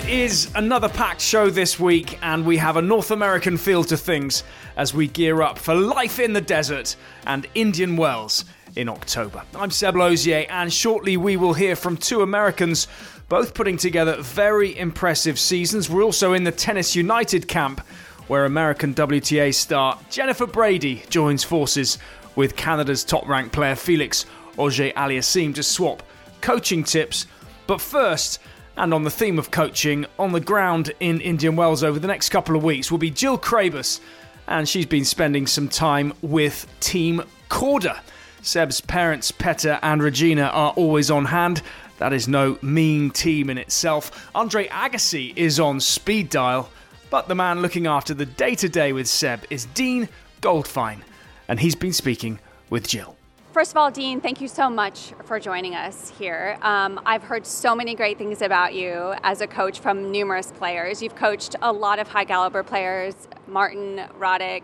It is another packed show this week, and we have a North American feel to things as we gear up for Life in the Desert and Indian Wells in October. I'm Seb Lozier, and shortly we will hear from two Americans, both putting together very impressive seasons. We're also in the Tennis United camp, where American WTA star Jennifer Brady joins forces with Canada's top ranked player Felix Auger Aliassime to swap coaching tips. But first, and on the theme of coaching, on the ground in Indian Wells over the next couple of weeks will be Jill Craybas, and she's been spending some time with Team Korda. Seb's parents, Petr and Regina, are always on hand. That is no mean team in itself. Andre Agassi is on speed dial, but the man looking after the day to day with Seb is Dean Goldfine, and he's been speaking with Jill. First of all, Dean, thank you so much for joining us here. Um, I've heard so many great things about you as a coach from numerous players. You've coached a lot of high caliber players Martin, Roddick,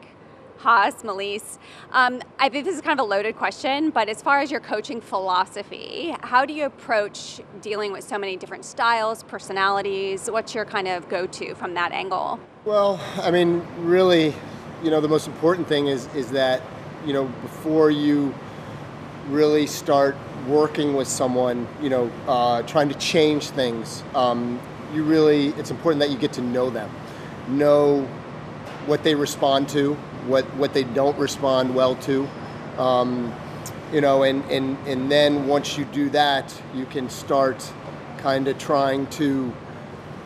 Haas, Malisse. Um, I think this is kind of a loaded question, but as far as your coaching philosophy, how do you approach dealing with so many different styles, personalities? What's your kind of go to from that angle? Well, I mean, really, you know, the most important thing is, is that, you know, before you really start working with someone, you know, uh, trying to change things, um, you really, it's important that you get to know them, know what they respond to, what, what they don't respond well to. Um, you know, and, and, and then once you do that, you can start kind of trying to,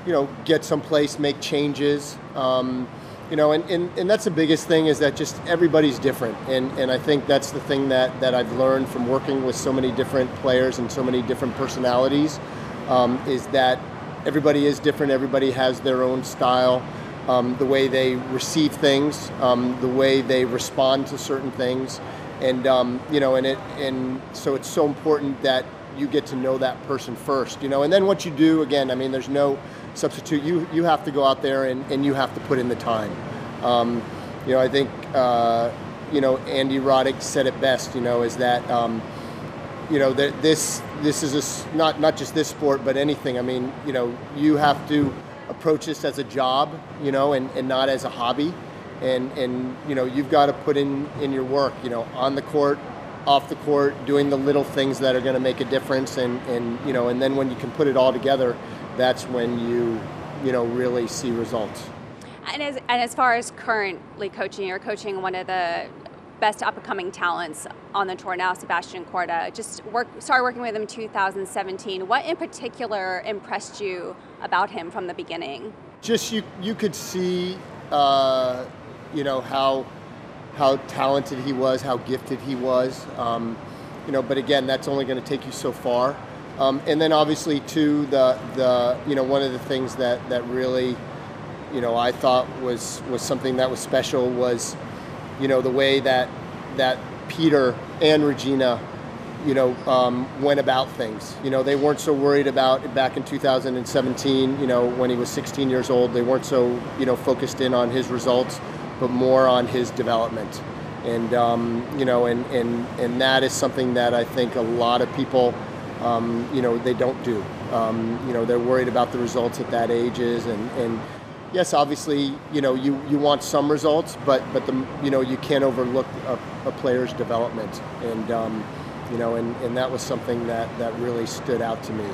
you know, get someplace, make changes. Um, you know, and, and, and that's the biggest thing is that just everybody's different. And, and I think that's the thing that, that I've learned from working with so many different players and so many different personalities um, is that everybody is different, everybody has their own style. Um, the way they receive things, um, the way they respond to certain things, and um, you know, and it, and so it's so important that you get to know that person first, you know, and then what you do, again, I mean, there's no substitute. You you have to go out there and, and you have to put in the time. Um, you know, I think uh, you know Andy Roddick said it best. You know, is that um, you know that this this is a, not not just this sport, but anything. I mean, you know, you have to approach this as a job, you know, and, and not as a hobby. And and you know, you've got to put in in your work. You know, on the court, off the court, doing the little things that are going to make a difference. And and you know, and then when you can put it all together that's when you, you know, really see results. And as, and as far as currently coaching, you're coaching one of the best up and coming talents on the tour now, Sebastian Korda. Just work, started working with him in 2017. What in particular impressed you about him from the beginning? Just you, you could see, uh, you know, how how talented he was, how gifted he was. Um, you know, but again, that's only going to take you so far. Um, and then obviously too the the you know one of the things that that really you know I thought was was something that was special was you know the way that that Petr and Regina you know um, went about things. You know they weren't so worried about back in 2017. You know when he was 16 years old, they weren't so you know focused in on his results, but more on his development. And um, you know and and and that is something that I think a lot of people um, you know, they don't do. Um, you know, they're worried about the results at that ages, and, and yes, obviously, you know, you, you want some results, but but the you know you can't overlook a, a player's development, and um, you know, and, and that was something that that really stood out to me.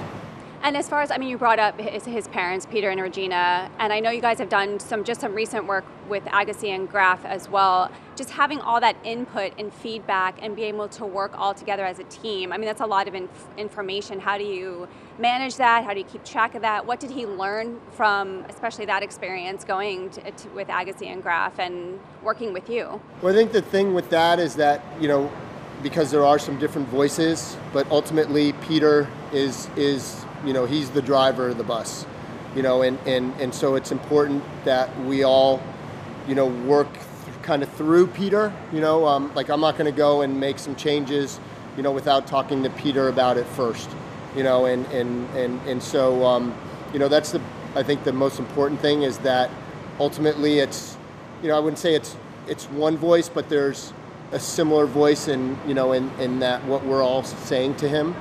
And as far as I mean, you brought up his, his, parents, Petr and Regina, and I know you guys have done some just some recent work with Agassi and Graf as well. Just having all that input and feedback and be able to work all together as a team. I mean, that's a lot of inf- information. How do you manage that? How do you keep track of that? What did he learn from, especially that experience going to, to, with Agassi and Graf and working with you? Well, I think the thing with that is that you know because there are some different voices, but ultimately Petr is is you know he's the driver of the bus you know and and and so it's important that we all you know work th- kind of through Petr you know um, like i'm not going to go and make some changes you know without talking to Petr about it first you know and and and, and so um, you know that's the i think the most important thing is that ultimately it's you know i wouldn't say it's it's one voice but there's a similar voice in you know in, in that what we're all saying to him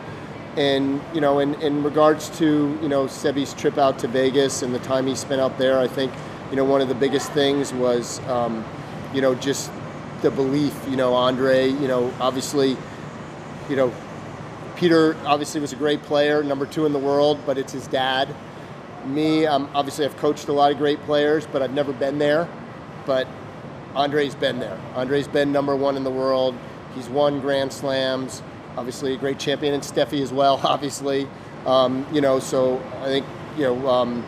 and you know, in, in regards to you know Sebi's trip out to Vegas and the time he spent out there, I think you know one of the biggest things was um, you know just the belief. You know, Andre. You know, obviously, you know, Petr obviously was a great player, number two in the world, but it's his dad. Me, um, obviously, I've coached a lot of great players, but I've never been there. But Andre's been there. Andre's been number one in the world. He's won Grand Slams. Obviously, a great champion, and Steffi as well. Obviously, um, you know. So I think you know. Um,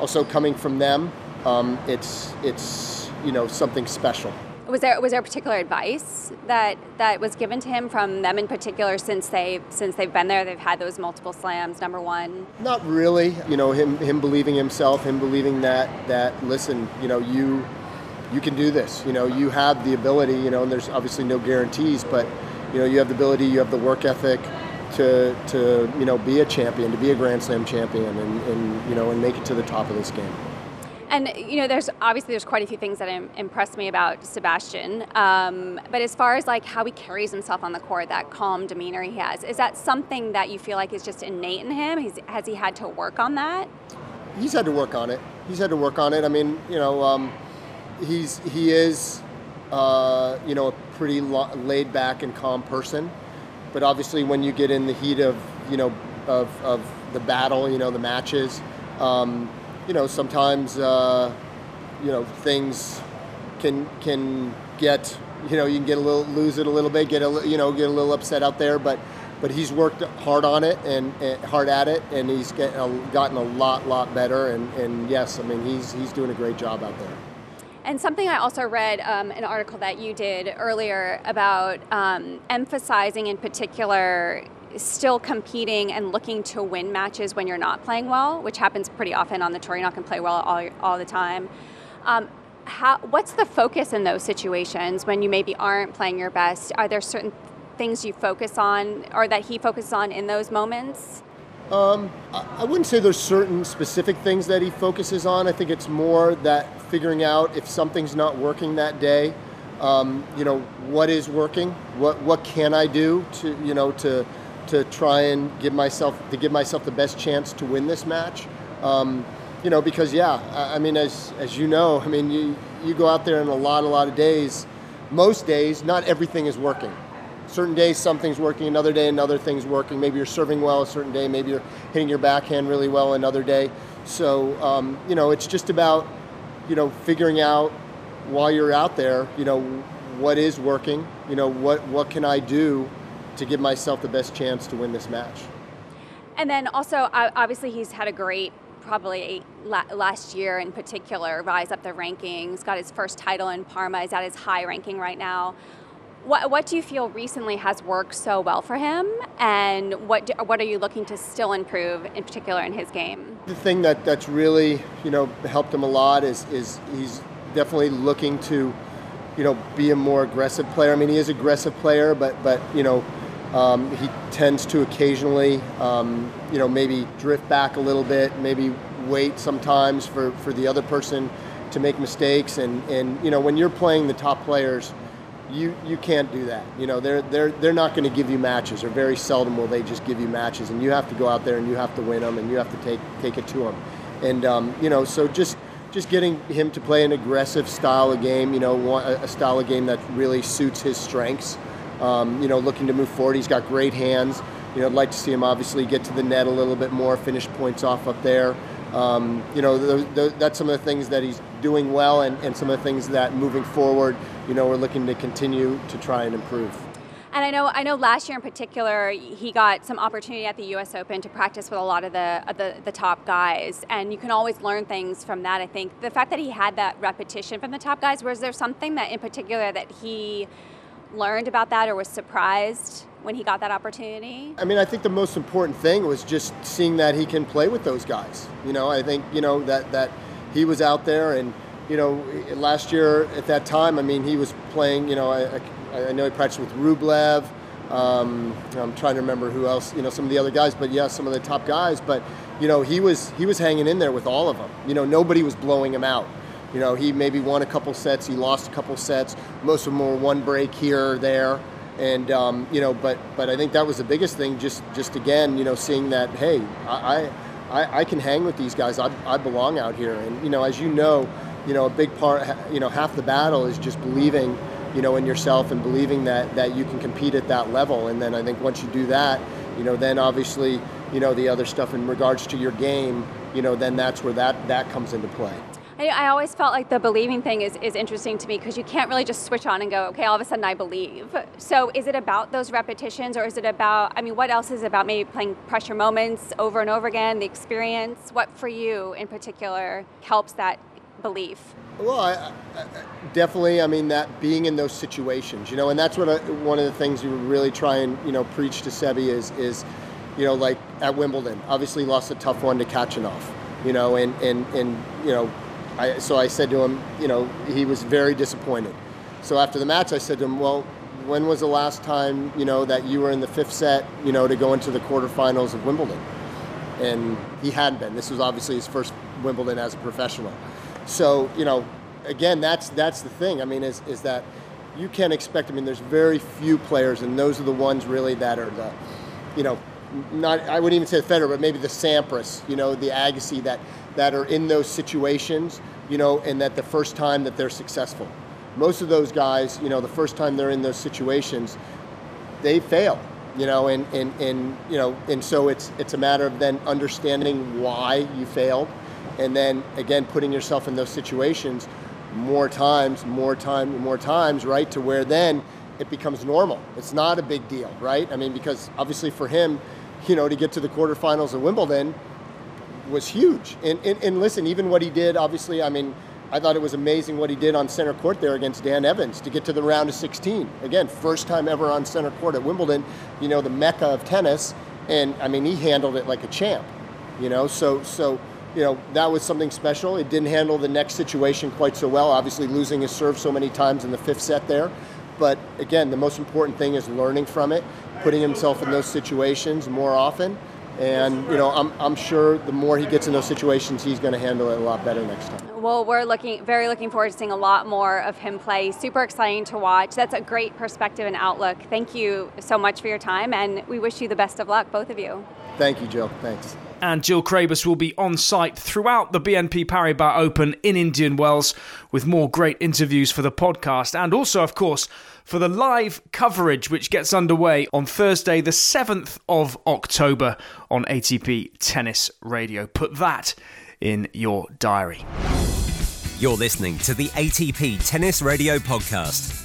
also coming from them, um, it's it's you know something special. Was there was there particular advice that that was given to him from them in particular since they since they've been there? They've had those multiple slams. Number one. Not really. You know him him believing himself, him believing that that listen, you know you you can do this. You know you have the ability. You know, and there's obviously no guarantees, but you know you have the ability, you have the work ethic to to you know be a champion, to be a Grand Slam champion, and, and you know and make it to the top of this game. And you know, there's obviously there's quite a few things that impressed me about Sebastian. Um, but as far as like how he carries himself on the court, that calm demeanor he has, is that something that you feel like is just innate in him? He's, has he had to work on that? He's had to work on it. He's had to work on it. I mean, you know, um, he's he is, uh, you know, a pretty lo- laid back and calm person. But obviously, when you get in the heat of you know of, of the battle, you know, the matches. Um, you know, sometimes uh, you know things can can get you know you can get a little lose it a little bit, get a you know get a little upset out there, but but he's worked hard on it and, and hard at it, and he's get, uh, gotten a lot lot better. And, and yes, I mean he's he's doing a great job out there. And something I also read um, an article that you did earlier about um, emphasizing in particular still competing and looking to win matches when you're not playing well, which happens pretty often on the tour. You're not going to play well all, all the time. Um, how, what's the focus in those situations when you maybe aren't playing your best? Are there certain things you focus on or that he focuses on in those moments? Um, I wouldn't say there's certain specific things that he focuses on. I think it's more that figuring out if something's not working that day. Um, you know, what is working? What what can I do to you know to to try and give myself to give myself the best chance to win this match. Um, you know, because yeah, I, I, mean, as as you know, I mean, you you go out there in a lot, a lot of days. Most days, not everything is working. Certain days, something's working. Another day, another thing's working. Maybe you're serving well a certain day. Maybe you're hitting your backhand really well another day. So um, you know, it's just about you know figuring out while you're out there, you know, what is working. You know, what what can I do to give myself the best chance to win this match. And then also, obviously, he's had a great, probably last year in particular, rise up the rankings, got his first title in Parma, is at his high ranking right now. What, what do you feel recently has worked so well for him, and what do, what are you looking to still improve, in particular in his game? The thing that, that's really you know helped him a lot is is he's definitely looking to you know be a more aggressive player. I mean, he is aggressive player, but but you know um, he tends to occasionally, um, you know, maybe drift back a little bit, maybe wait sometimes for, for the other person to make mistakes. And, and you know, when you're playing the top players, you, you can't do that. You know, they're, they're, they're not going to give you matches, or very seldom will they just give you matches. And you have to go out there and you have to win them, and you have to take, take it to them. And, um, you know, so just, just getting him to play an aggressive style of game, you know, a style of game that really suits his strengths um, you know, looking to move forward. He's got great hands. You know, I'd like to see him obviously get to the net a little bit more, finish points off up there. Um, you know, that's some of the things that he's doing well, and, and some of the things that moving forward, you know, we're looking to continue to try and improve. And I know, I know. Last year in particular, he got some opportunity at the U.S. Open to practice with a lot of the, the the top guys, and you can always learn things from that. I think the fact that he had that repetition from the top guys was there something that in particular that he learned about that or was surprised when he got that opportunity? I mean, I think the most important thing was just seeing that he can play with those guys. You know, I think, you know, that, that he was out there and, you know, last year at that time, I mean, he was playing, you know, I, I know he practiced with Rublev. Um, I'm trying to remember who else, you know, some of the other guys, but yeah, some of the top guys. But, you know, he was, he was hanging in there with all of them. You know, nobody was blowing him out. You know, he maybe won a couple sets, he lost a couple sets. Most of them were one break here or there. And um, you know, but but I think that was the biggest thing. Just just again, you know, seeing that hey, I I, I can hang with these guys. I, I belong out here. And you know, as you know, you know, a big part, you know, half the battle is just believing, you know, in yourself and believing that that you can compete at that level. And then I think once you do that, you know, then obviously, you know, the other stuff in regards to your game, you know, then that's where that that comes into play. I, always felt like the believing thing is, is interesting to me because you can't really just switch on and go, okay, all of a sudden I believe. So is it about those repetitions or is it about, I mean, what else is about maybe playing pressure moments over and over again, the experience? What for you in particular helps that belief? Well, I, I, definitely. I mean, that being in those situations, you know, and that's what I, one of the things you really try and you know preach to Sebi is is, you know, like at Wimbledon, obviously lost a tough one to Khachanov, you know, and and and you know, I, so I said to him, you know, he was very disappointed. So after the match, I said to him, well, when was the last time, you know, that you were in the fifth set, you know, to go into the quarterfinals of Wimbledon? And he hadn't been. This was obviously his first Wimbledon as a professional. So, you know, again, that's that's the thing. I mean, is is that you can't expect. I mean, there's very few players, and those are the ones really that are the, you know, not I wouldn't even say the Federer, but maybe the Sampras, you know, the Agassi that that are in those situations, you know, and that the first time that they're successful. Most of those guys, you know, the first time they're in those situations, they fail, you know, and, and, and you know, and so it's it's a matter of then understanding why you failed, and then again putting yourself in those situations more times, more time, more times, right, to where then it becomes normal. It's not a big deal, right? I mean, because obviously for him, you know, to get to the quarterfinals of Wimbledon, was huge. And, and, and listen, even what he did, obviously, I mean, I thought it was amazing what he did on center court there against Dan Evans to get to the round of 16. Again, first time ever on center court at Wimbledon, you know, the mecca of tennis. And I mean, he handled it like a champ, you know, so, so, you know, that was something special. It didn't handle the next situation quite so well, obviously losing his serve so many times in the fifth set there. But again, the most important thing is learning from it, putting himself in those situations more often and you know, I'm, I'm sure the more he gets in those situations, he's going to handle it a lot better next time. Well, we're looking very looking forward to seeing a lot more of him play. Super exciting to watch. That's a great perspective and outlook. Thank you so much for your time, and we wish you the best of luck, both of you. Thank you, Jill. Thanks. And Jill Craybas will be on site throughout the BNP Paribas Open in Indian Wells with more great interviews for the podcast and also, of course, for the live coverage which gets underway on Thursday, the 7th of October on ATP Tennis Radio. Put that in your diary. You're listening to the ATP Tennis Radio podcast.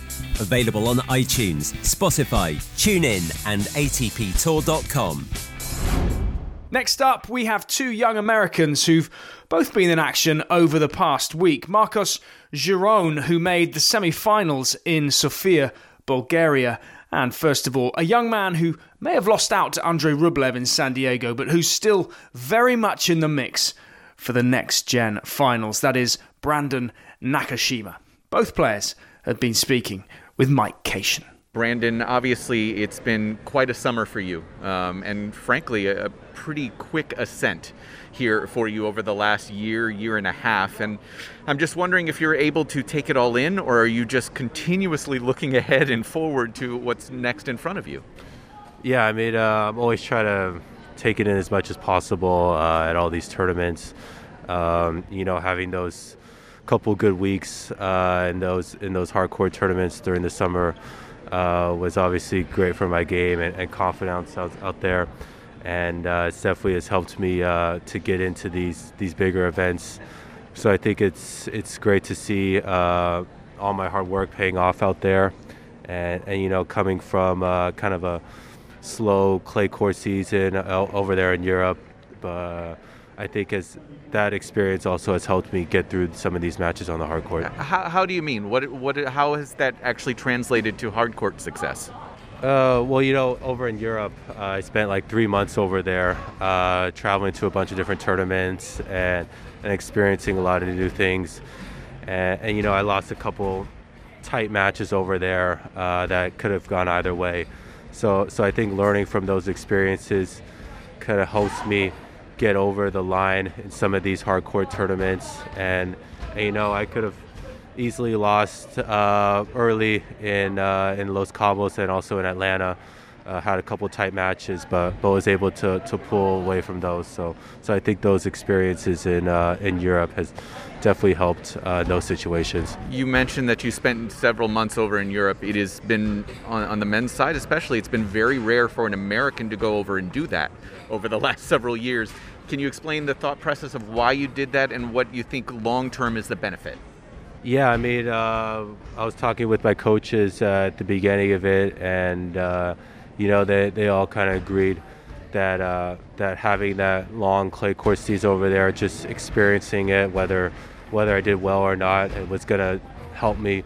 Available on iTunes, Spotify, TuneIn, and ATPTour.com. Next up, we have two young Americans who've both been in action over the past week. Marcos Giron, who made the semi finals in Sofia, Bulgaria, and first of all, a young man who may have lost out to Andrei Rublev in San Diego, but who's still very much in the mix for the next gen finals. That is Brandon Nakashima. Both players have been speaking with Mike Cation. Brandon, obviously, it's been quite a summer for you, um, and frankly, a, pretty quick ascent here for you over the last year, year and a half. And I'm just wondering if you're able to take it all in, or are you just continuously looking ahead and forward to what's next in front of you? Yeah, I mean, uh, I'm always trying to take it in as much as possible uh, at all these tournaments. Um, you know, having those couple good weeks uh, in those in those hard court tournaments during the summer uh, was obviously great for my game and, and confidence out, out, there. And uh, it definitely has helped me uh, to get into these these bigger events. So I think it's it's great to see uh, all my hard work paying off out there, and, and you know coming from uh, kind of a slow clay court season uh, over there in Europe, but I think as that experience also has helped me get through some of these matches on the hard court. How, how do you mean? What, what, how has that actually translated to hard court success? Uh, well, you know, over in Europe, uh, I spent like three months over there, uh, traveling to a bunch of different tournaments and, and experiencing a lot of new things. And, and you know, I lost a couple tight matches over there uh, that could have gone either way. So, so I think learning from those experiences kind of helps me get over the line in some of these hard court tournaments. And, and you know, I could have easily lost uh, early in uh, in Los Cabos and also in Atlanta. Uh, had a couple tight matches, but but was able to, to pull away from those. So so I think those experiences in uh, in Europe has definitely helped uh, those situations. You mentioned that you spent several months over in Europe. It has been on, on the men's side, especially. It's been very rare for an American to go over and do that over the last several years. Can you explain the thought process of why you did that and what you think long term is the benefit? Yeah, I mean, uh, I was talking with my coaches uh, at the beginning of it, and uh, you know, they, they all kind of agreed that uh, that having that long clay court season over there, just experiencing it, whether whether I did well or not, it was to help me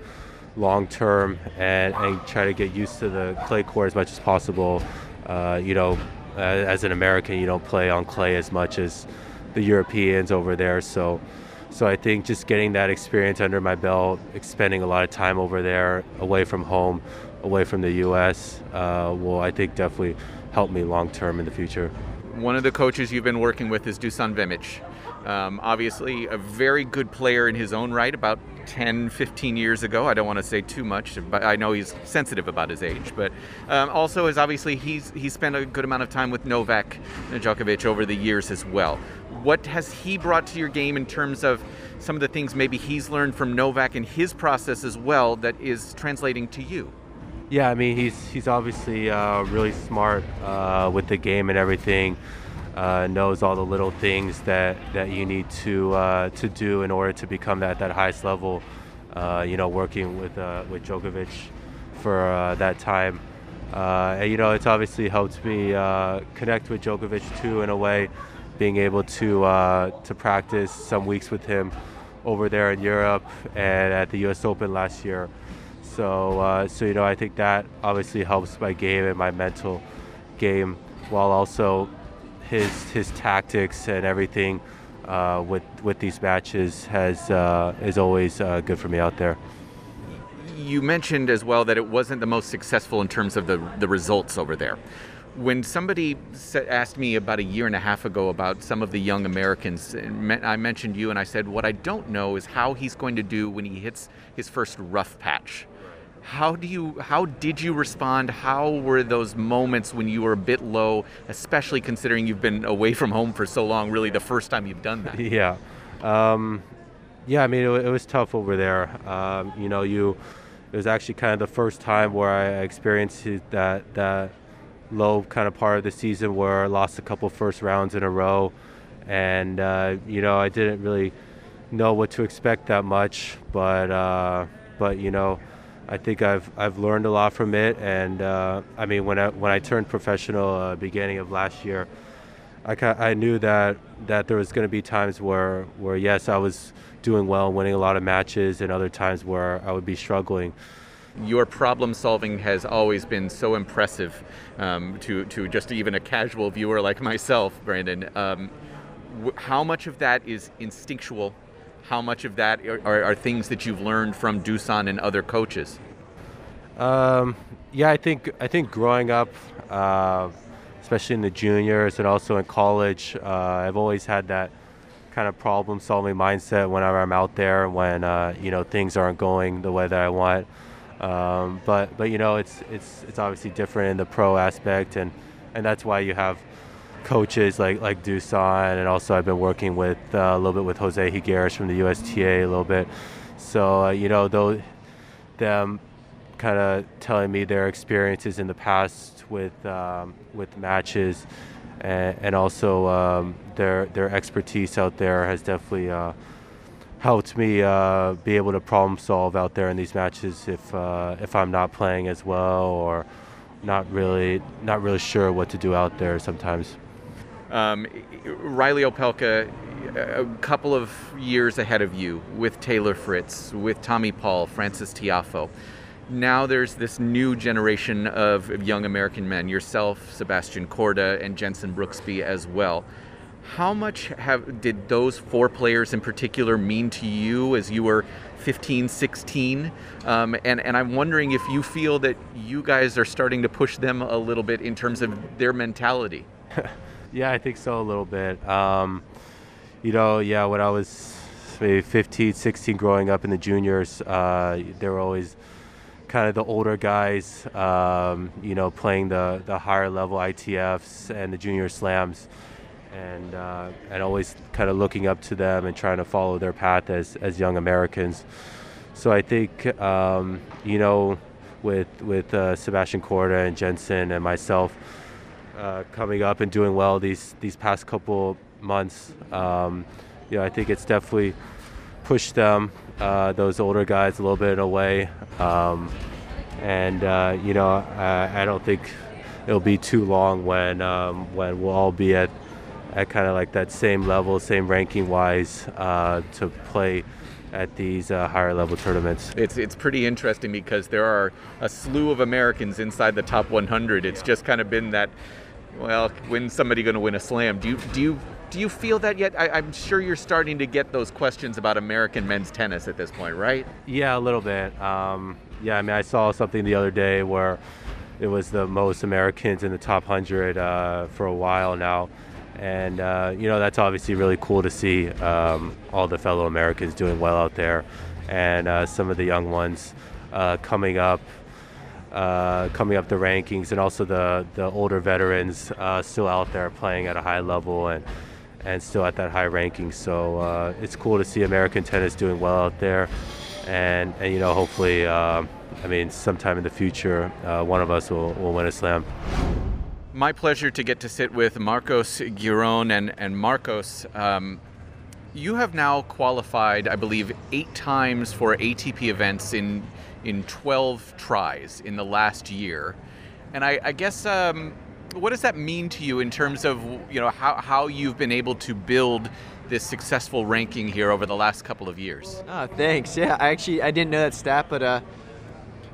long term and, and try to get used to the clay court as much as possible. Uh, you know, as an American, you don't play on clay as much as the Europeans over there, so so I think just getting that experience under my belt, spending a lot of time over there, away from home, away from the U.S., uh, will I think definitely help me long term in the future. One of the coaches you've been working with is Dusan Vemic. Um, obviously, a very good player in his own right. About 10, 15 years ago, I don't want to say too much, but I know he's sensitive about his age. But um, also, is obviously he's he's spent a good amount of time with Novak Djokovic over the years as well. What has he brought to your game in terms of some of the things maybe he's learned from Novak in his process as well that is translating to you? Yeah, I mean he's he's obviously uh, really smart uh, with the game and everything uh, knows all the little things that, that you need to uh, to do in order to become at that highest level. Uh, you know, working with uh, with Djokovic for that time, and you know, it's obviously helped me connect with Djokovic too in a way, being able to to practice some weeks with him over there in Europe and at the U.S. Open last year. So, so you know, I think that obviously helps my game and my mental game, while also his his tactics and everything uh, with with these matches has uh, is always uh, good for me out there. You mentioned as well that it wasn't the most successful in terms of the the results over there. When somebody asked me about a year and a half ago about some of the young Americans, I mentioned you and I said, What I don't know is how he's going to do when he hits his first rough patch. How do you how did you respond? How were those moments when you were a bit low especially considering you've been away from home for so long really the first time you've done that? Yeah. Um, yeah i mean it, it, was tough over there. Um, you know you it was actually kind of the first time where i experienced that that low kind of part of the season where i lost a couple first rounds in a row. And uh, you know i didn't really know what to expect that much. But uh, but you know I think I've I've learned a lot from it, and uh, I mean when I when I turned professional uh, beginning of last year, I I knew that that there was going to be times where where yes I was doing well, winning a lot of matches, and other times where I would be struggling. Your problem solving has always been so impressive um, to to just even a casual viewer like myself, Brandon. Um, how much of that is instinctual how much of that are, are things that you've learned from Dusan and other coaches? Um, yeah, I think I think growing up, uh, especially in the juniors and also in college, uh, I've always had that kind of problem-solving mindset whenever I'm out there when uh, you know things aren't going the way that I want. Um, but but you know it's it's it's obviously different in the pro aspect, and and that's why you have coaches like like Dusan, and also I've been working with uh, a little bit with Jose Higueras from the USTA a little bit. So uh, you know, though them kind of telling me their experiences in the past with um, with matches, and, and also um, their their expertise out there has definitely. Uh, helped me uh, be able to problem solve out there in these matches if uh, if I'm not playing as well or not really not really sure what to do out there sometimes. Um, Reilly Opelka, a couple of years ahead of you with Taylor Fritz, with Tommy Paul, Frances Tiafoe. Now there's this new generation of young American men, yourself, Sebastian Korda, and Jenson Brooksby as well. How much have did those four players in particular mean to you as you were 15, 16? Um, and, and I'm wondering if you feel that you guys are starting to push them a little bit in terms of their mentality. Yeah, I think so a little bit. Um, you know, yeah, when I was maybe 15, 16 growing up in the juniors, uh, they were always kind of the older guys, um, you know, playing the, the higher level ITFs and the junior slams. And, uh, and always kind of looking up to them and trying to follow their path as, as young Americans. So I think, um, you know, with, with uh, Sebastian Korda and Jenson and myself uh, coming up and doing well these, these past couple months, um, you know, I think it's definitely pushed them, uh, those older guys, a little bit in a way. Um, and uh, you know, I, I, don't think it'll be too long when um, when we'll all be at at kind of like that same level, same ranking wise, uh, to play at these uh, higher level tournaments. It's it's pretty interesting because there are a slew of Americans inside the top 100. It's just kind of been that. Well, when's somebody going to win a slam? Do you do you do you feel that yet? I, am sure you're starting to get those questions about American men's tennis at this point, right? Yeah, a little bit. Um, yeah, I mean, I saw something the other day where it was the most Americans in the top 100 uh, for a while now. And, uh, you know, that's obviously really cool to see um, all the fellow Americans doing well out there and uh, some of the young ones uh, coming up. Uh, coming up the rankings and also the, the older veterans uh, still out there playing at a high level and and still at that high ranking. So uh, it's cool to see American tennis doing well out there, and and you know hopefully, I mean, sometime in the future, one of us will, will win a slam. My pleasure to get to sit with Marcos Giron and and Marcos. Um, you have now qualified, I believe, eight times for ATP events in in 12 tries in the last year, and I, I guess. Um, what does that mean to you in terms of you know how, how you've been able to build this successful ranking here over the last couple of years? Oh, thanks. Yeah, I actually I didn't know that stat, but uh,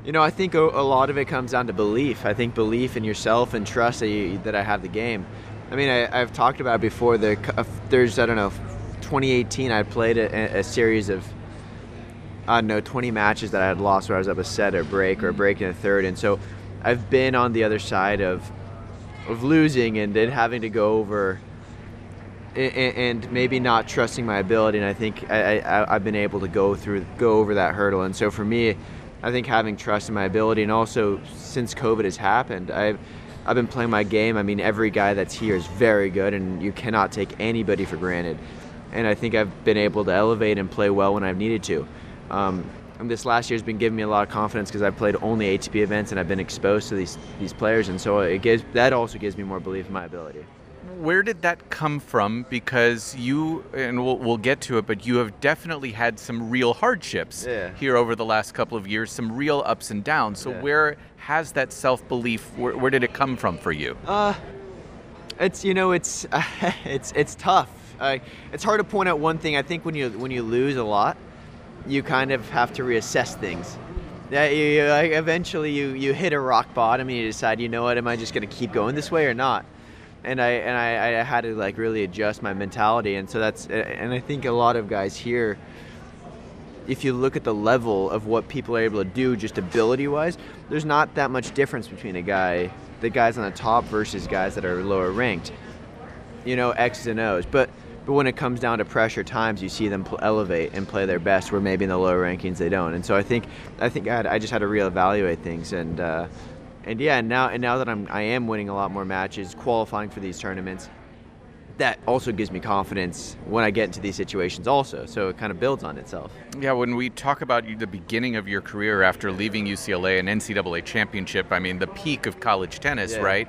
you know I think a, lot of it comes down to belief. I think belief in yourself and trust that, you, that I have the game. I mean, I, have talked about before. The uh, there's I don't know, 2018 I played a, a series of I don't know 20 matches that I had lost where I was up a set or break or a break in a third, and so I've been on the other side of of losing and then having to go over and, maybe not trusting my ability. And I think I, I, have been able to go through, go over that hurdle. And so for me, I think having trust in my ability, and also since COVID has happened, I've I've been playing my game. I mean, every guy that's here is very good, and you cannot take anybody for granted. And I think I've been able to elevate and play well when I've needed to. Um, and this last year has been giving me a lot of confidence because I've played only ATP events and I've been exposed to these these players, and so it gives that also gives me more belief in my ability. Where did that come from? Because you and we'll, we'll get to it, but you have definitely had some real hardships yeah. here over the last couple of years, some real ups and downs. So yeah. where has that self belief? Where, where, did it come from for you? Uh, it's you know it's uh, it's it's tough. Uh, it's hard to point out one thing. I think when you when you lose a lot, you kind of have to reassess things. Yeah, you, you, like eventually you, you hit a rock bottom and you decide, you know what, am I just going to keep going this way or not? And I and I, I had to like really adjust my mentality, and so that's and I think a lot of guys here, if you look at the level of what people are able to do just ability wise, there's not that much difference between a guy, the guys on the top versus guys that are lower ranked. You know, X's and O's, but but when it comes down to pressure times, you see them elevate and play their best. Where maybe in the lower rankings they don't. And so I think I think I, had, I just had to reevaluate things and. Uh, and yeah, and now and now that I'm I am winning a lot more matches, qualifying for these tournaments, that also gives me confidence when I get into these situations also. So it kind of builds on itself. Yeah, when we talk about the beginning of your career after leaving UCLA and NCAA championship, I mean the peak of college tennis, yeah. right?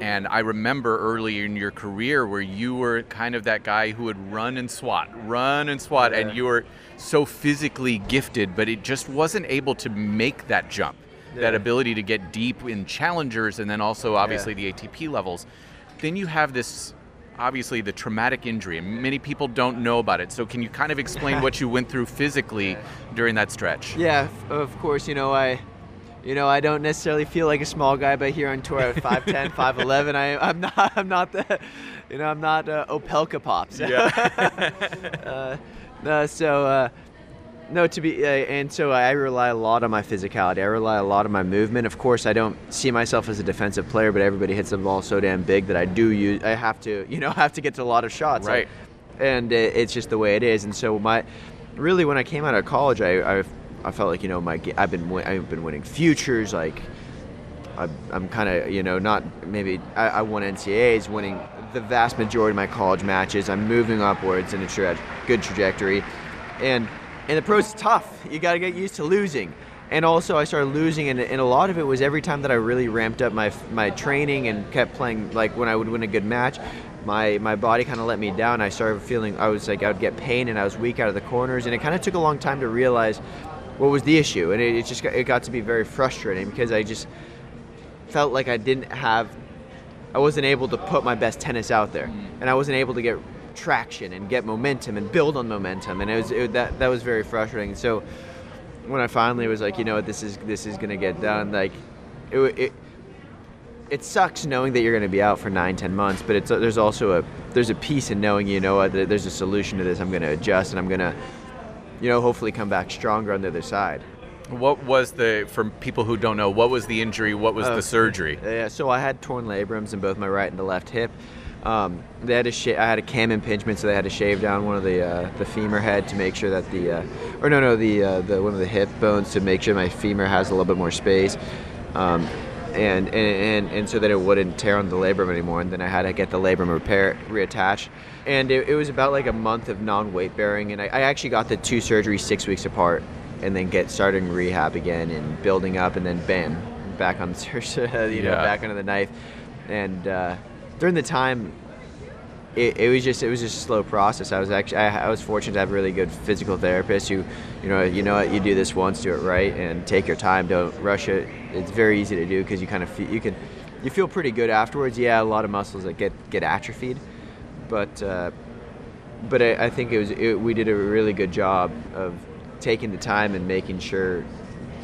And I remember early in your career where you were kind of that guy who would run and swat, run and swat, yeah. and you were so physically gifted, but it just wasn't able to make that jump, yeah. that ability to get deep in challengers and then also obviously yeah. the ATP levels. Then you have this obviously the traumatic injury and many people don't know about it so can you kind of explain what you went through physically during that stretch yeah of course you know i you know, I don't necessarily feel like a small guy, but here on tour at 5'10", 5'11", I, I'm not, I'm not the, you know, I'm not uh, Opelka pops. Yeah. uh, no, so, uh, no, to be, uh, and so I rely a lot on my physicality. I rely a lot on my movement. Of course, I don't see myself as a defensive player, but everybody hits the ball so damn big that I do use, I have to, you know, have to get to a lot of shots. Right. and it, it's just the way it is. And so my, really, when I came out of college, I, I, I felt like you know my I've been I've been winning futures like. I, I'm kind of, you know, not maybe I, I won NCAAs, winning the vast majority of my college matches. I'm moving upwards in a tra- good trajectory, and and the pros tough. You got to get used to losing. And also, I started losing, and, and a lot of it was every time that I really ramped up my my training and kept playing. Like when I would win a good match, my my body kind of let me down. I started feeling I was like I would get pain, and I was weak out of the corners, and it kind of took a long time to realize what was the issue, and it, it just got, it got to be very frustrating because I just felt like I didn't have, I wasn't able to put my best tennis out there, and I wasn't able to get traction and get momentum and build on momentum, and it was it, that that was very frustrating. So when I finally was like, you know what, this is this is gonna get done, like it it. It sucks knowing that you're going to be out for nine, ten months, but it's there's also a there's a piece in knowing you know what there's a solution to this. I'm going to adjust and I'm going to, you know, hopefully come back stronger on the other side. What was the for people who don't know? What was the injury? What was Uh, the surgery? Yeah, so I had torn labrums in both my right and the left hip. Um, they had to sh- I had a cam impingement, so they had to shave down one of the uh, the femur head to make sure that the uh, or no no the uh, the one of the hip bones to make sure my femur has a little bit more space. Um, and, and, and, and so that it wouldn't tear on the labrum anymore. And then I had to get the labrum repair reattached. And it, it was about like a month of non-weight bearing. And I, I actually got the two surgeries six weeks apart, and then get starting rehab again and building up, and then bam, back on the you know Yeah. back under the knife. And uh, during the time, it, it was just it was just a slow process. I was actually I, I was fortunate to have a really good physical therapist who, you know, you know what, you do this once, do it right, and take your time. Don't rush it. It's very easy to do because you kind of feel, you can you feel pretty good afterwards. Yeah, a lot of muscles that get get atrophied, but uh, but I, I think it was it, we did a really good job of taking the time and making sure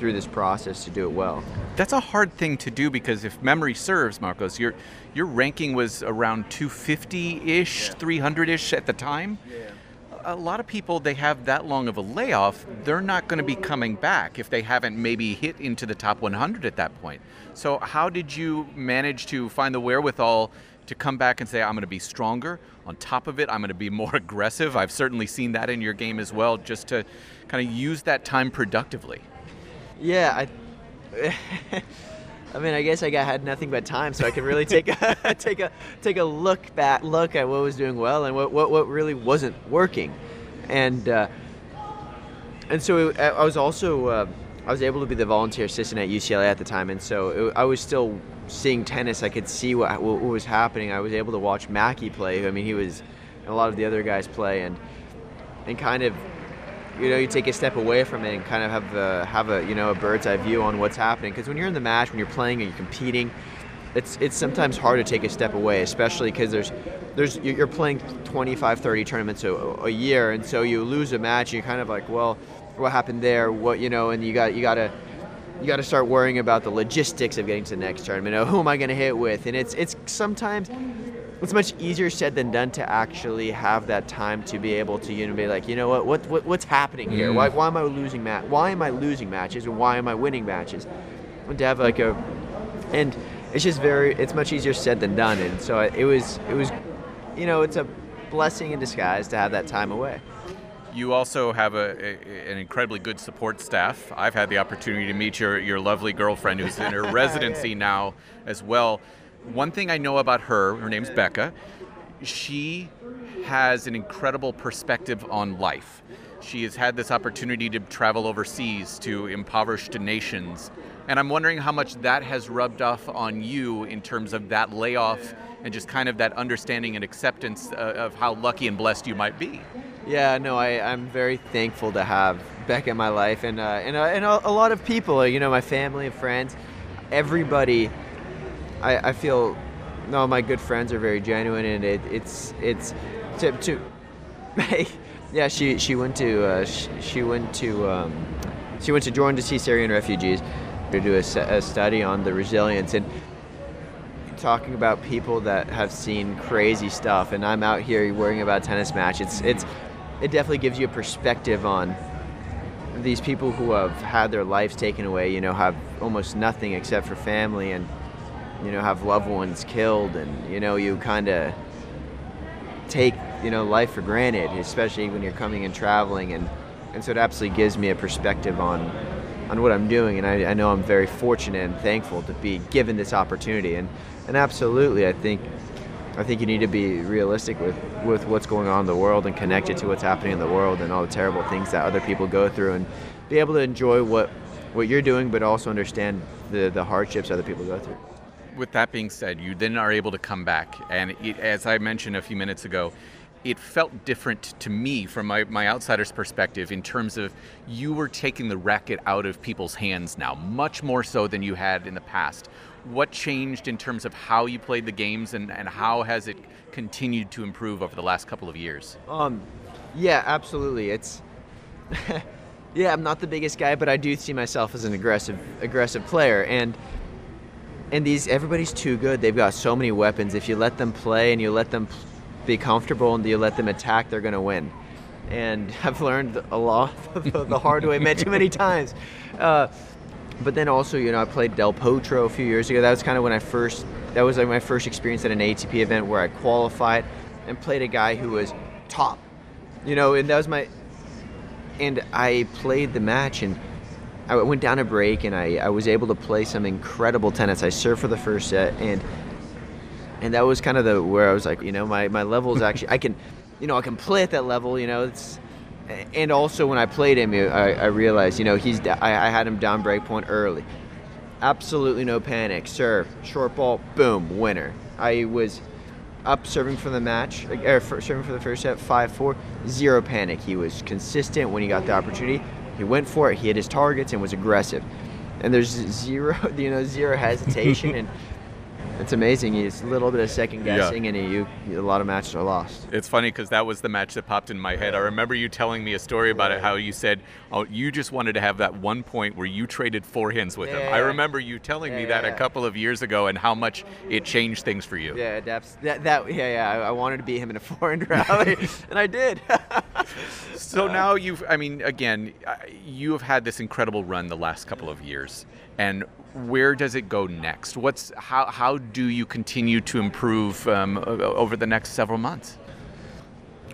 through this process to do it well. That's a hard thing to do because if memory serves, Marcos, your your ranking was around 250-ish, 300-ish at the time. A lot of people they have that long of a layoff, they're not going to be coming back if they haven't maybe hit into the top 100 at that point. So how did you manage to find the wherewithal to come back and say I'm going to be stronger? On top of it, I'm going to be more aggressive. I've certainly seen that in your game as well just to kind of use that time productively. Yeah, I. I mean, I guess I got, had nothing but time, so I could really take a take a take a look back, look at what was doing well and what what, what really wasn't working, and uh, and so it, I was also uh, I was able to be the volunteer assistant at UCLA at the time, and so it, I was still seeing tennis. I could see what, what was happening. I was able to watch Mackey play. I mean, he was, and a lot of the other guys play, and and kind of you know you take a step away from it and kind of have a, have a you know a bird's eye view on what's happening because when you're in the match when you're playing and you're competing it's it's sometimes hard to take a step away especially because there's there's you're playing 25 30 tournaments a, a year and so you lose a match and you're kind of like well what happened there what you know and you got you got to you got to start worrying about the logistics of getting to the next tournament. Oh, who am I going to hit with? And it's it's sometimes it's much easier said than done to actually have that time to be able to you know be like you know what what, what what's happening here? Why, mm. why am I losing mat? Why am I losing matches and why am I winning matches? And to have like a and it's just very it's much easier said than done. And so it was it was you know it's a blessing in disguise to have that time away. You also have a, a, an incredibly good support staff. I've had the opportunity to meet your, your lovely girlfriend who's in her residency now as well. One thing I know about her, her name's Becca, she has an incredible perspective on life. She has had this opportunity to travel overseas to impoverished nations. And I'm wondering how much that has rubbed off on you in terms of that layoff and just kind of that understanding and acceptance uh, of how lucky and blessed you might be. Yeah, no, I, I'm very thankful to have Becca in my life and, uh, and, uh, and a, a lot of people, you know, my family and friends, everybody. I, I feel, no, my good friends are very genuine and it, it's, it's, to, to yeah, she, she went to, uh, she, she went to, um, she went to Jordan to see Syrian refugees to do a, a study on the resilience and talking about people that have seen crazy stuff and I'm out here worrying about a tennis match. It's it's it definitely gives you a perspective on these people who have had their lives taken away, you know, have almost nothing except for family and you know, have loved ones killed and you know, you kind of take you know life for granted, especially when you're coming and traveling, and and so it absolutely gives me a perspective on on what I'm doing, and I, I know I'm very fortunate and thankful to be given this opportunity, and and absolutely, I think I think you need to be realistic with, with what's going on in the world and connected to what's happening in the world and all the terrible things that other people go through and be able to enjoy what what you're doing, but also understand the, the hardships other people go through. With that being said, you then are able to come back, and it, as I mentioned a few minutes ago, it felt different to me from my, my outsider's perspective in terms of you were taking the racket out of people's hands now, much more so than you had in the past. What changed in terms of how you played the games, and, and how has it continued to improve over the last couple of years? Um, yeah, absolutely. It's yeah, I'm not the biggest guy, but I do see myself as an aggressive aggressive player and and these everybody's too good. They've got so many weapons. If you let them play and you let them be comfortable and you let them attack, they're going to win. And I've learned a lot the hard way many too many times. Uh, but then also, you know, I played Del Potro a few years ago. That was kind of when I first that was like my first experience at an ATP event where I qualified and played a guy who was top. You know, and that was my and I played the match and I went down a break and I, I was able to play some incredible tennis. I served for the first set and and that was kind of the where I was like, you know, my, my level is actually I can, you know, I can play at that level. You know, it's and also when I played him, I, I realized, you know, he's I, I had him down break point early. Absolutely no panic. Serve, short ball, boom, winner. I was up serving for the match, er, or serving for the first set, 5-4, zero panic. He was consistent when he got the opportunity. He went for it. He hit his targets and was aggressive. And there's zero, you know, zero hesitation. and it's amazing. It's a little bit of second guessing, yeah. and you, a lot of matches are lost. It's funny because that was the match that popped in my head. I remember you telling me a story about it, how you said, "Oh, you just wanted to have that one point where you traded four forehands with yeah, him." I remember you telling me that a couple of years ago, and how much it changed things for you. Yeah, that's, that, that yeah, yeah. I, I wanted to beat him in a forehand rally, and I did. so uh, now you've, I mean, again, you have had this incredible run the last couple of years, and where does it go next? What's how how do you continue to improve um, over the next several months?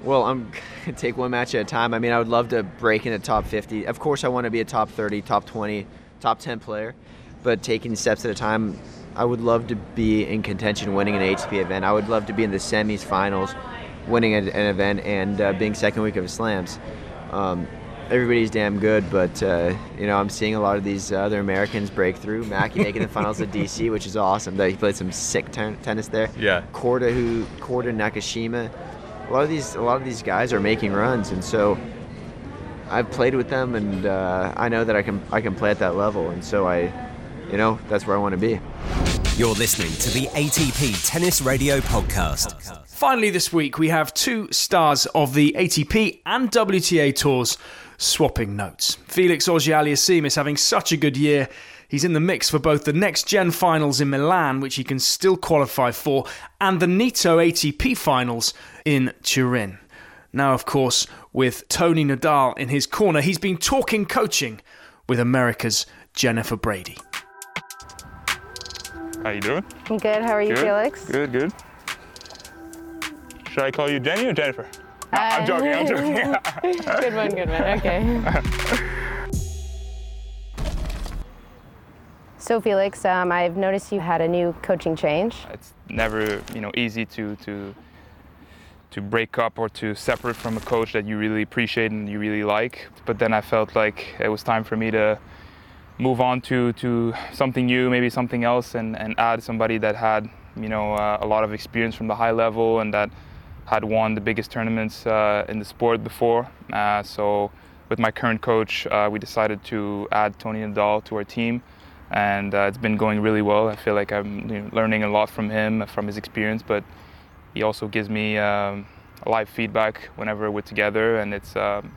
Well, I'm gonna take one match at a time. I mean, I would love to break into top 50. Of course, I want to be a top 30, top 20, top 10 player, but taking steps at a time. I would love to be in contention, winning an ATP event. I would love to be in the semis, finals, winning an, an event, and uh, being second week of slams. Um, everybody's damn good, but uh, you know I'm seeing a lot of these other Americans break through. Mackie making the finals at DC, which is awesome. That He played some sick tennis there. Yeah. Korda who Korda Nakashima. A lot of these a lot of these guys are making runs, and so I've played with them, and uh, I know that I can I can play at that level, and so I, you know, that's where I want to be. You're listening to the ATP Tennis Radio Podcast. Finally, this week we have two stars of the ATP and WTA tours swapping notes. Felix Auger-Aliassime is having such a good year. He's in the mix for both the next gen finals in Milan, which he can still qualify for, and the Nitto ATP finals in Turin. Now, of course, with Tony Nadal in his corner, he's been talking coaching with America's Jennifer Brady. How you doing? I'm good. How are you, good. Felix? Good, good. Should I call you Jenny or Jennifer? No, I'm joking, I'm joking. good one, good one. Okay. so Felix, um, I've noticed you had a new coaching change. It's never, you know, easy to to to break up or to separate from a coach that you really appreciate and you really like. But then I felt like it was time for me to move on to to something new, maybe something else, and and add somebody that had, you know, uh, a lot of experience from the high level and that had won the biggest tournaments uh, in the sport before. Uh, so with my current coach, uh, we decided to add Tony Nadal to our team, and uh, it's been going really well. I feel like I'm you know, learning a lot from him, from his experience, but he also gives me um, live feedback whenever we're together, and it's um,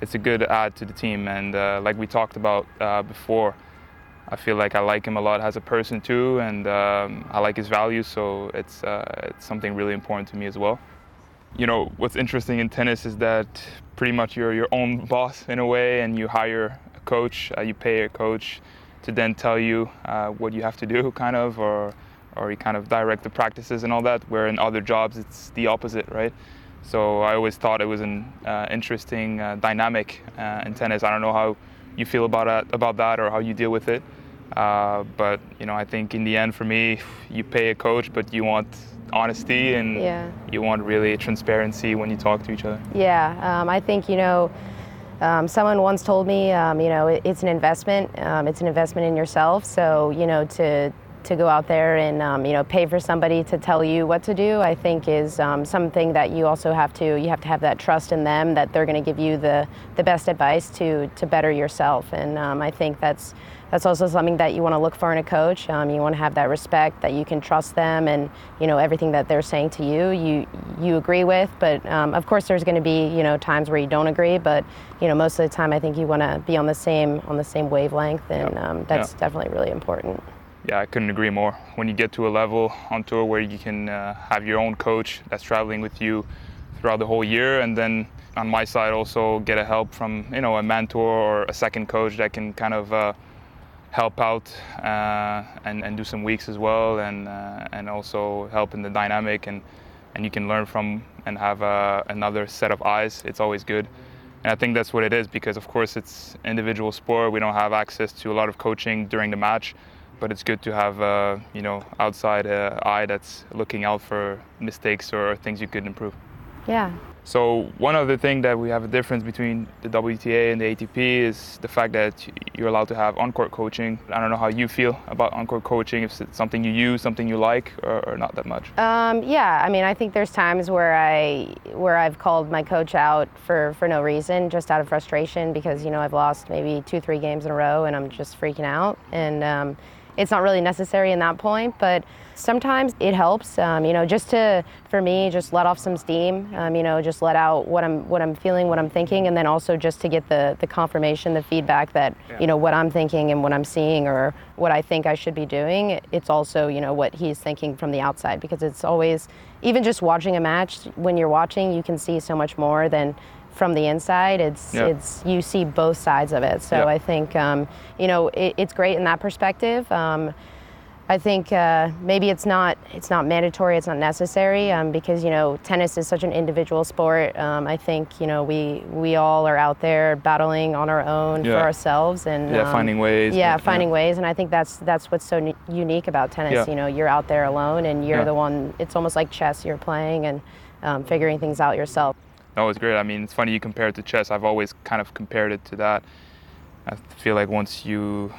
it's a good add to the team. And uh, like we talked about uh, before. I feel like I like him a lot as a person too, and um, I like his values, so it's it's something really important to me as well you know what's interesting in tennis is that pretty much you're your own boss in a way and you hire a coach uh, you pay a coach to then tell you uh, what you have to do kind of or or you kind of direct the practices and all that where in other jobs it's the opposite right So I always thought it was an uh, interesting uh, dynamic uh, in tennis. I don't know how you feel about that, about that or how you deal with it. Uh, but you know, I think in the end, for me, you pay a coach, but you want honesty and Yeah. you want really transparency when you talk to each other. Yeah, um, I think you know. Um, someone once told me, um, you know, it, it's an investment. Um, it's an investment in yourself. So you know, to to go out there and um, you know pay for somebody to tell you what to do, I think is um, something that you also have to you have to have that trust in them that they're going to give you the the best advice to to better yourself. And um, I think that's that's also something that you want to look for in a coach. Um, you want to have that respect that you can trust them, and you know everything that they're saying to you, you you agree with. But um, of course, there's going to be you know times where you don't agree. But you know most of the time, I think you want to be on the same on the same wavelength, and Yeah. um, that's Yeah. definitely really important. Yeah, I couldn't agree more. When you get to a level on tour where you can uh, have your own coach that's traveling with you throughout the whole year, and then on my side also get a help from you know a mentor or a second coach that can kind of uh, help out uh, and, and do some weeks as well, and uh, and also help in the dynamic and and you can learn from and have uh, another set of eyes. It's always good. And I think that's what it is because, of course, it's individual sport. We don't have access to a lot of coaching during the match, but it's good to have, uh, you know, outside uh, eye that's looking out for mistakes or things you could improve. Yeah. So one other thing that we have a difference between the WTA and the ATP is the fact that you're allowed to have on-court coaching. I don't know how you feel about on-court coaching. If it's something you use, something you like, or, or not that much. Um, yeah, I mean, I think there's times where I where I've called my coach out for for no reason, just out of frustration because you know I've lost maybe two three games in a row and I'm just freaking out, and um, it's not really necessary in that point, but sometimes it helps. Um, you know, just to for me, just let off some steam. Um, you know, just let out what I'm what I'm feeling, what I'm thinking, and then also just to get the the confirmation, the feedback that you know what I'm thinking and what I'm seeing or what I think I should be doing. It's also you know what he's thinking from the outside because it's always even just watching a match when you're watching, you can see so much more than from the inside. It's Yeah. it's you see both sides of it. So Yeah. I think um, you know it, it's great in that perspective. Um, I think uh, maybe it's not it's not mandatory, it's not necessary um, because you know tennis is such an individual sport. Um, I think you know we we all are out there battling on our own Yeah. for ourselves and Yeah, um, finding ways, Yeah, yeah. finding ways, and I think that's that's what's so n- unique about tennis. Yeah. You know, you're out there alone, and you're Yeah. the one. It's almost like chess. You're playing and um, figuring things out yourself. No, it's great. I mean, it's funny you compare it to chess. I've always kind of compared it to that. I feel like once you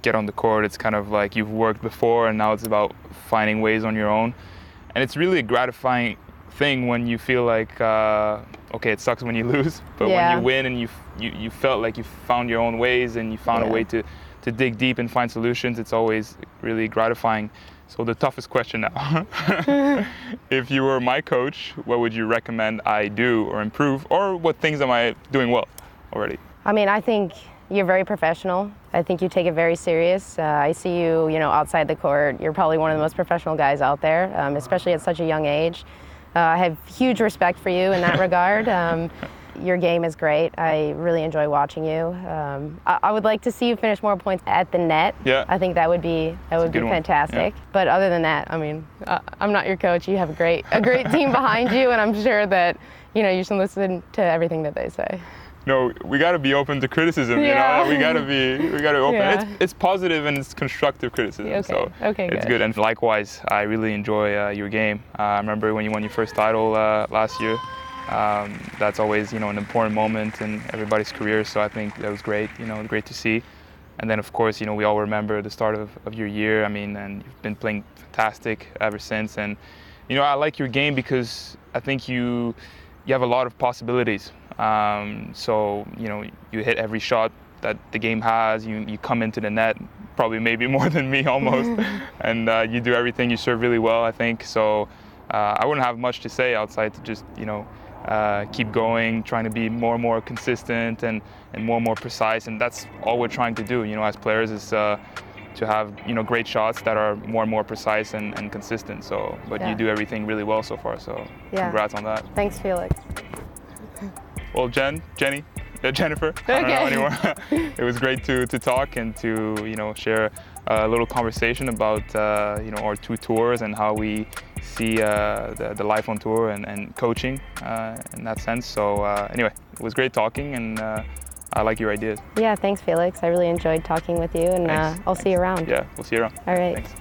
get on the court, it's kind of like you've worked before, and now it's about finding ways on your own. And it's really a gratifying thing when you feel like, uh, okay, it sucks when you lose, but Yeah. when you win and you, you you felt like you found your own ways and you found a way to to dig deep and find solutions, it's always really gratifying. So the toughest question now. if you were my coach, what would you recommend I do or improve, or what things am I doing well already? I mean, I think you're very professional. I think you take it very serious. Uh, I see you, you know, outside the court. You're probably one of the most professional guys out there, um, especially at such a young age. Uh, I have huge respect for you in that regard. Um, your game is great. I really enjoy watching you. Um, I, I would like to see you finish more points at the net. Yeah. I think that would be that would be fantastic. But other than that, I mean, uh, I'm not your coach. You have a great a great team behind you, and I'm sure that you know you should listen to everything that they say. No, we gotta be open to criticism. Yeah. You know, we gotta be, we gotta open. Yeah. It's, it's positive and it's constructive criticism. Okay. So Okay, it's good. good. And likewise, I really enjoy uh, your game. Uh, I remember when you won your first title uh, last year. Um, that's always, you know, an important moment in everybody's career. So I think that was great. You know, great to see. And then, of course, you know, we all remember the start of, of your year. I mean, and you've been playing fantastic ever since. And, you know, I like your game because I think you you have a lot of possibilities. Um, so, you know, you hit every shot that the game has. You, you come into the net, probably maybe more than me almost. and uh, you do everything. You serve really well, I think. So uh, I wouldn't have much to say outside to just, you know, uh, keep going, trying to be more and more consistent and, and more and more precise. And that's all we're trying to do, you know, as players is uh, to have, you know, great shots that are more and more precise and, and consistent. So, but Yeah. you do everything really well so far. So Yeah. congrats on that. Thanks, Felix. Well, Jen, Jenny, uh, Jennifer, I don't know anymore. it was great to, to talk and to you know share a little conversation about uh, you know our two tours and how we see uh, the, the life on tour and, and coaching uh, in that sense. So uh, anyway, it was great talking, and uh, I like your ideas. Yeah, thanks, Felix. I really enjoyed talking with you, and uh, I'll see you around. Yeah, we'll see you around. All right. Thanks.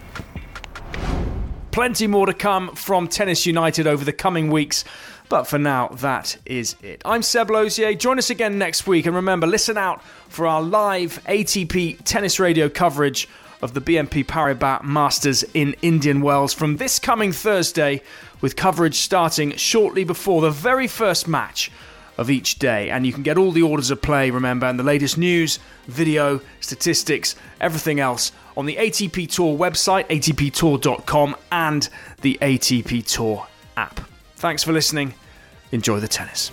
Plenty more to come from Tennis United over the coming weeks. But for now, that is it. I'm Seb Lozier. Join us again next week. And remember, listen out for our live ATP Tennis Radio coverage of the BNP Paribas Masters in Indian Wells from this coming Thursday, with coverage starting shortly before the very first match of each day. And you can get all the orders of play, remember, and the latest news, video, statistics, everything else on the ATP Tour website, atptour.com, and the ATP Tour app. Thanks for listening. Enjoy the tennis.